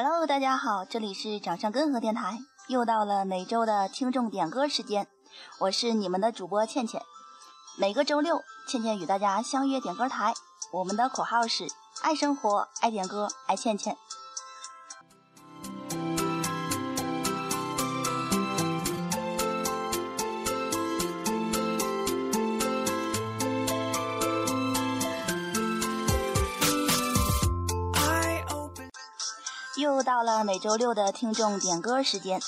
Hello，大家好，这里是掌上根河电台，又到了每周的听众点歌时间，我是你们的主播倩倩。每个周六，倩倩与大家相约点歌台，我们的口号是爱生活、爱点歌、爱倩倩。又到了每周六的听众点歌时间。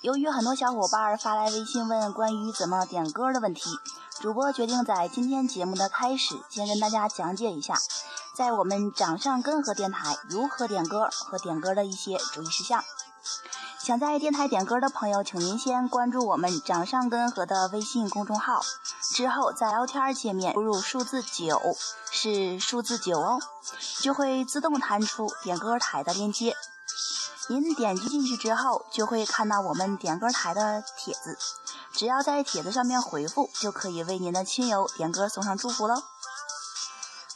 由于很多小伙伴发来微信问关于怎么点歌的问题，主播决定在今天节目的开始，先跟大家讲解一下，在我们掌上根河电台如何点歌和点歌的一些注意事项。想在电台点歌的朋友，请您先关注我们掌上根河的微信公众号，之后在聊天界面输入数字九，是数字九哦，就会自动弹出点歌台的链接。您点击进去之后，就会看到我们点歌台的帖子，只要在帖子上面回复，就可以为您的亲友点歌送上祝福喽。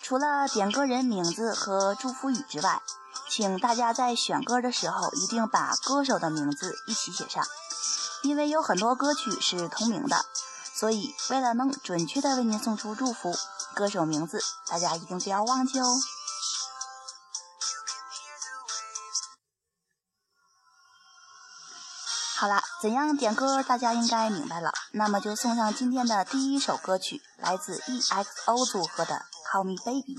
除了点歌人名字和祝福语之外，请大家在选歌的时候一定把歌手的名字一起写上，因为有很多歌曲是同名的，所以为了能准确的为您送出祝福，歌手名字大家一定不要忘记哦。好了，怎样点歌大家应该明白了，那么就送上今天的第一首歌曲，来自 EXO 组合的《Call Me Baby》。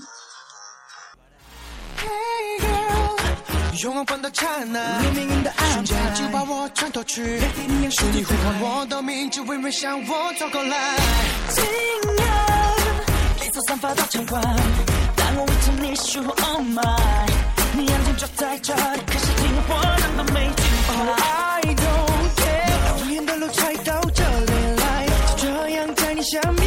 愿望放到刹那，黎明的瞬间就把我穿透去，是你呼唤我的名字，微微向我走过来。散发到场馆，当我你说 Oh my，你眼睛就在这里，可是没才到这里来，就这样在你下面，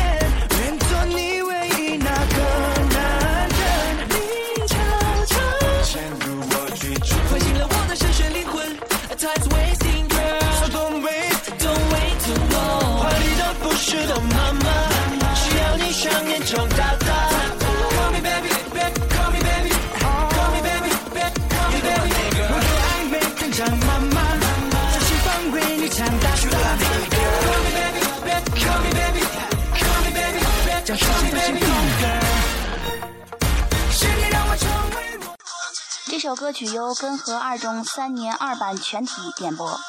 歌曲由根河二中三年二班全体点播，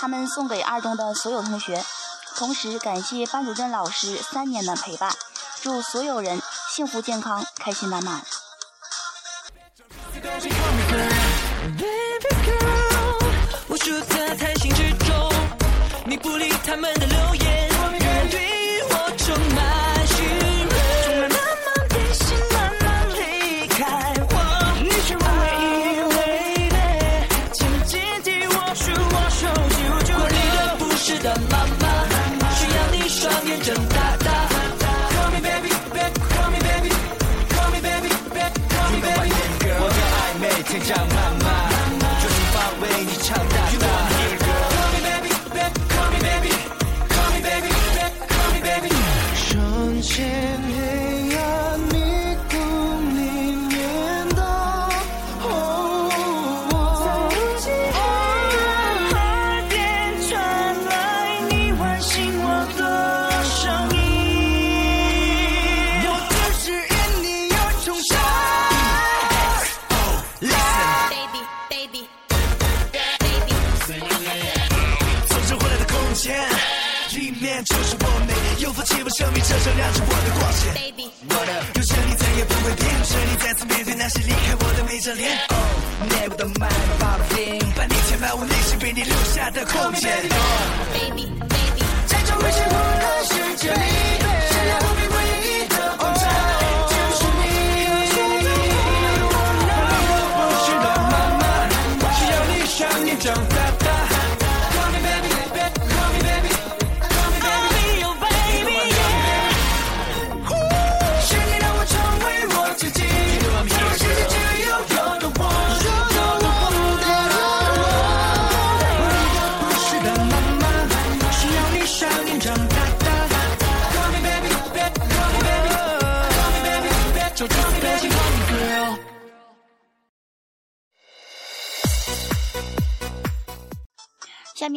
他们送给二中的所有同学，同时感谢班主任老师三年的陪伴，祝所有人幸福健康，开心满满。Baby girl，我住在心之中，你不理他们的留言，照亮着我的光线。baby. 有你再也不会变，是你再次面对那些离开我的每张脸。哦，内部的脉把病，把你填满我内心被你留下的空间。baby, baby. 在这危险我的世界里，是要不必唯一的光，就是你。不是的妈妈，需要你双眼睁大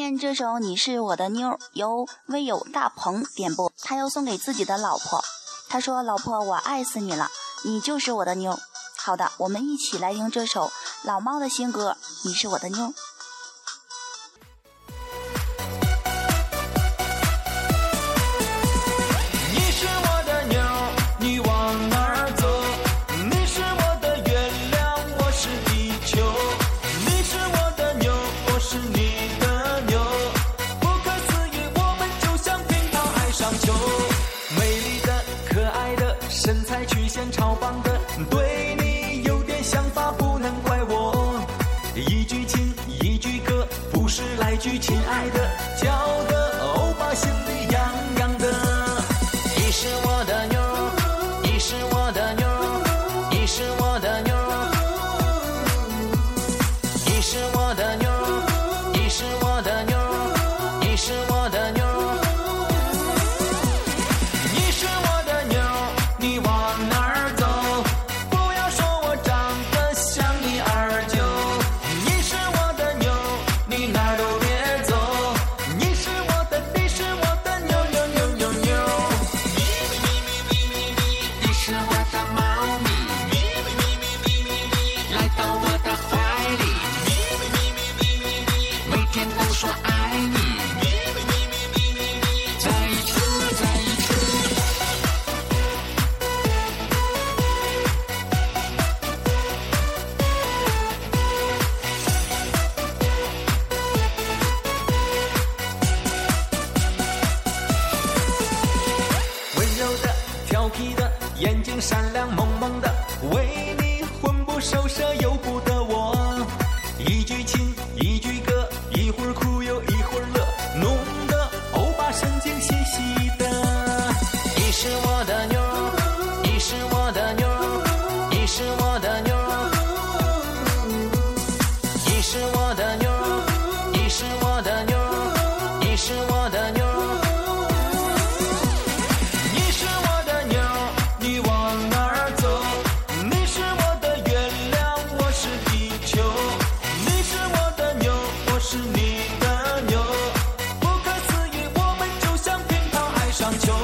念这首你是我的妞由微友大鹏点播他要送给自己的老婆。他说老婆我爱死你了你就是我的妞好的我们一起来听这首老猫的新歌你是我的妞爱的。piensan 上秋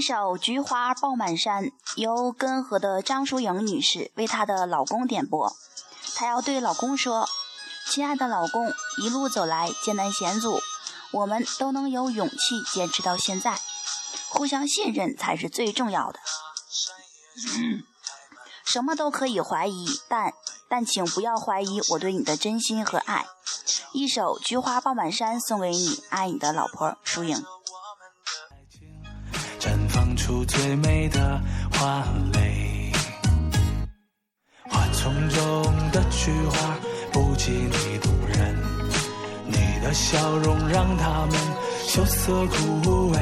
一首菊花爆满山由根河的张淑莹女士为她的老公点播。她要对老公说亲爱的老公一路走来艰难险阻我们都能有勇气坚持到现在。互相信任才是最重要的。什么都可以怀疑但但请不要怀疑我对你的真心和爱。一首菊花爆满山送给你爱你的老婆淑颖。出最美的花蕾花丛中的菊花不及你动人你的笑容让它们羞涩枯萎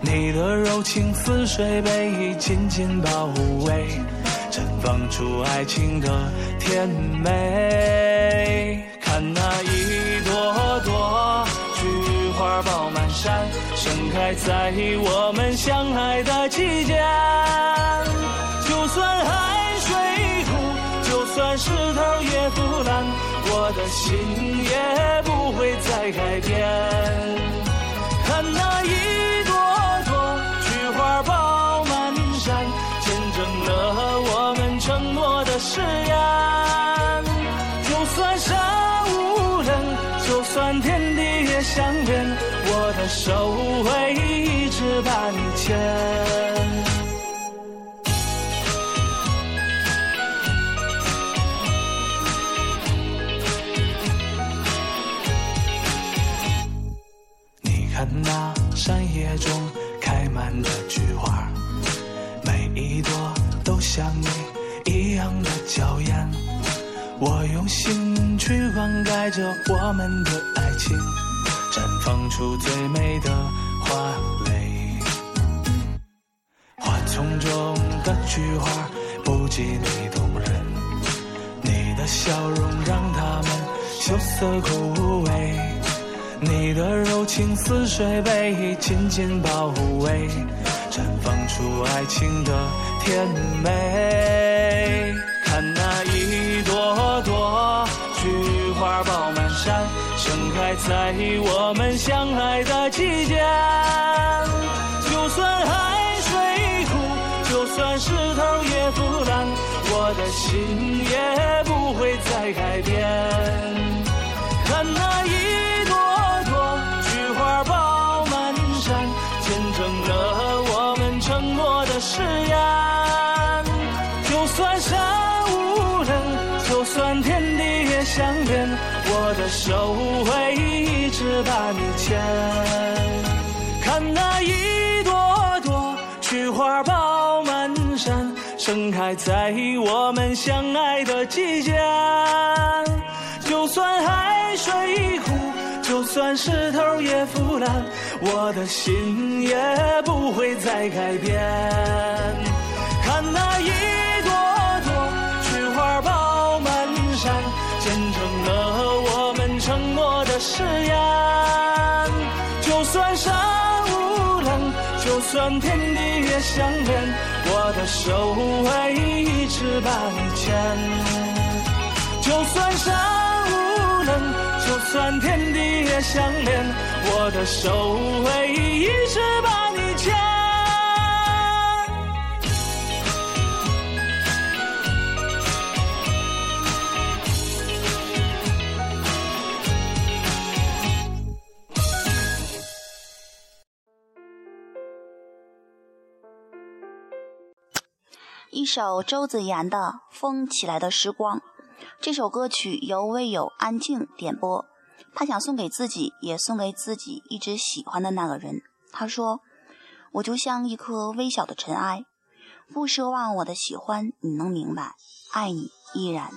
你的柔情似水被紧紧包围绽放出爱情的甜美看那一朵朵山盛开在我们相爱的季节就算海水枯就算石头也腐烂我的心也着我们的爱情，绽放出最美的花蕾。花丛中的菊花不及你动人，你的笑容让它们羞涩枯萎。你的柔情似水被紧紧包围，绽放出爱情的甜美。看那一朵朵花儿爆满山，盛开在我们相爱的季节。就算海水枯，就算石头也腐烂，我的心也不会再改变。看那一盛开在我们相爱的季节。就算海水枯，就算石头也腐烂，我的心也不会再改变。看那一朵朵菊花爆满山，见证了我们承诺的誓言。就算山，就算天地也相连，我的手会一直把你牵。就算山无棱，就算天地也相连，我的手会一直把你牵。首周子妍的《风起来的时光》，这首歌曲由微友安静点播，他想送给自己，也送给自己一直喜欢的那个人。他说：“我就像一颗微小的尘埃，不奢望我的喜欢你能明白，爱你依然。”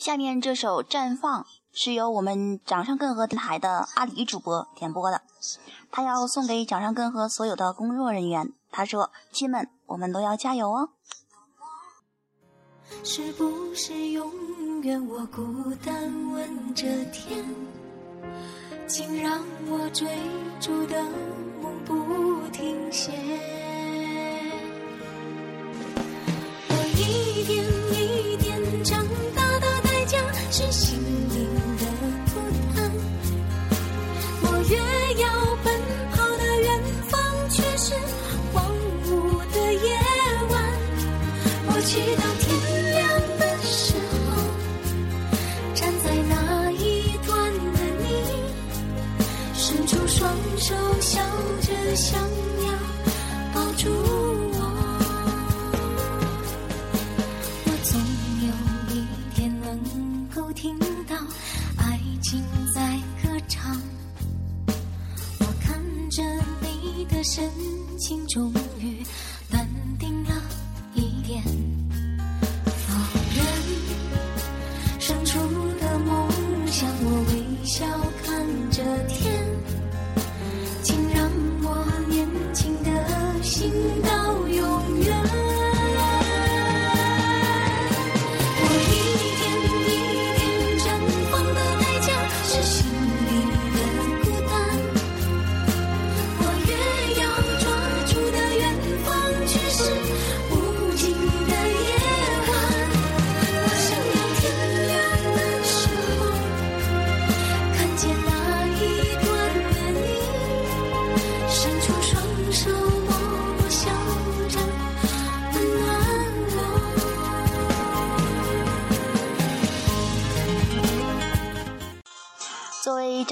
下面这首《绽放》是由我们掌上根河电台的阿里主播点播的，他要送给掌上根河所有的工作人员。他说：“亲们，我们都要加油哦！”是不是永远我孤单问着天，请让我追逐的梦不停歇？我一点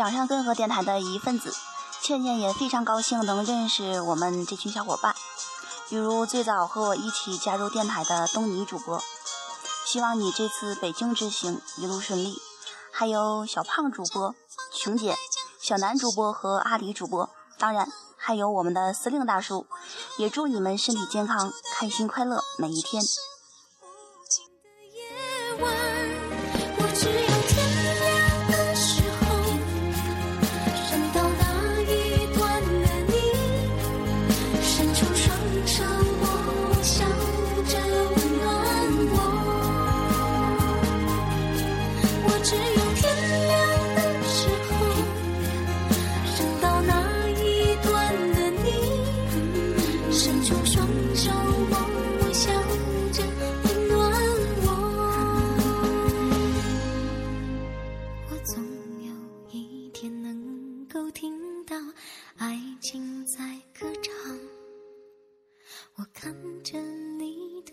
掌上根河电台的一份子，倩倩也非常高兴能认识我们这群小伙伴，比如最早和我一起加入电台的东尼主播。希望你这次北京之行一路顺利。还有小胖主播、琼姐、小南主播和阿里主播，当然还有我们的司令大叔，也祝你们身体健康、开心快乐每一天。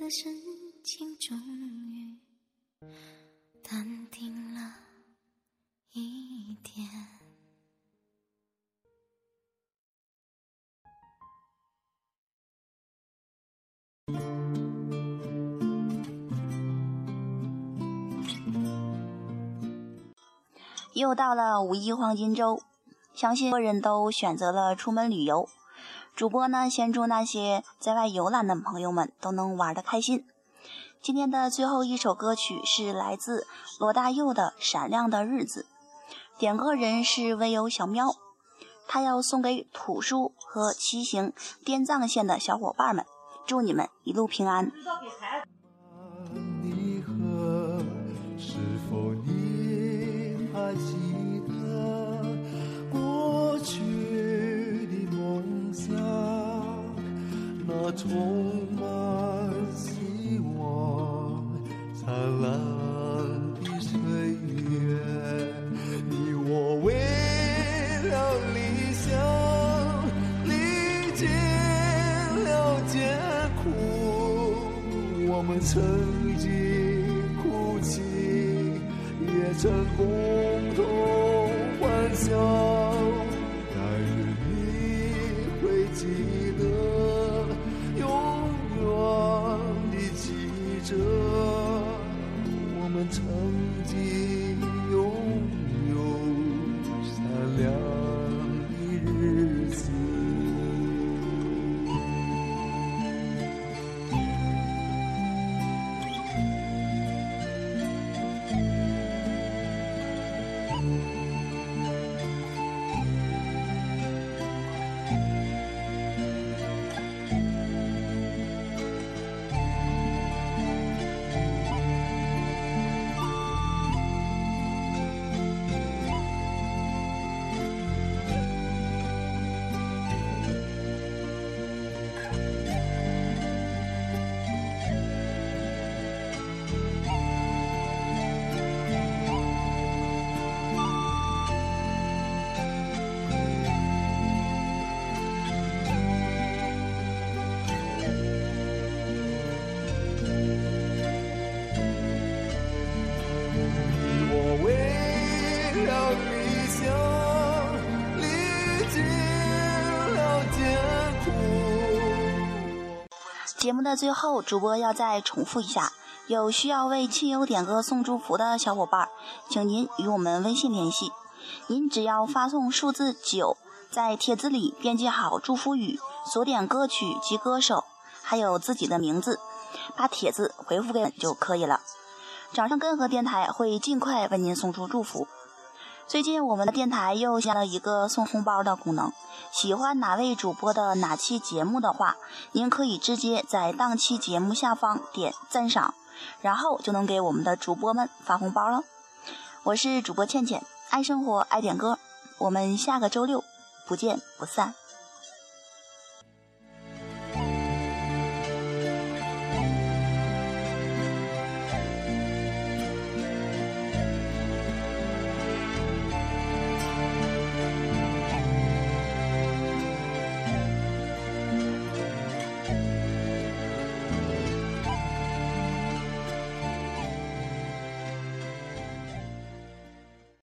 的深情，终于淡定了一点。又到了五一黄金周，相信很多人都选择了出门旅游。主播呢，先祝那些在外游览的朋友们都能玩得开心。今天的最后一首歌曲是来自罗大佑的《闪亮的日子》，点歌人是微友小喵，他要送给土叔和骑行滇藏线的小伙伴们，祝你们一路平安。节目的最后，主播要再重复一下：有需要为亲友点歌送祝福的小伙伴，请您与我们微信联系。您只要发送数字九，在帖子里编辑好祝福语，所点歌曲及歌手，还有自己的名字，把帖子回复给我就可以了。掌上根和电台会尽快为您送出祝福。最近我们的电台又加了一个送红包的功能，喜欢哪位主播的哪期节目的话，您可以直接在当期节目下方点赞赏，然后就能给我们的主播们发红包了。我是主播倩倩，爱生活爱点歌，我们下个周六不见不散。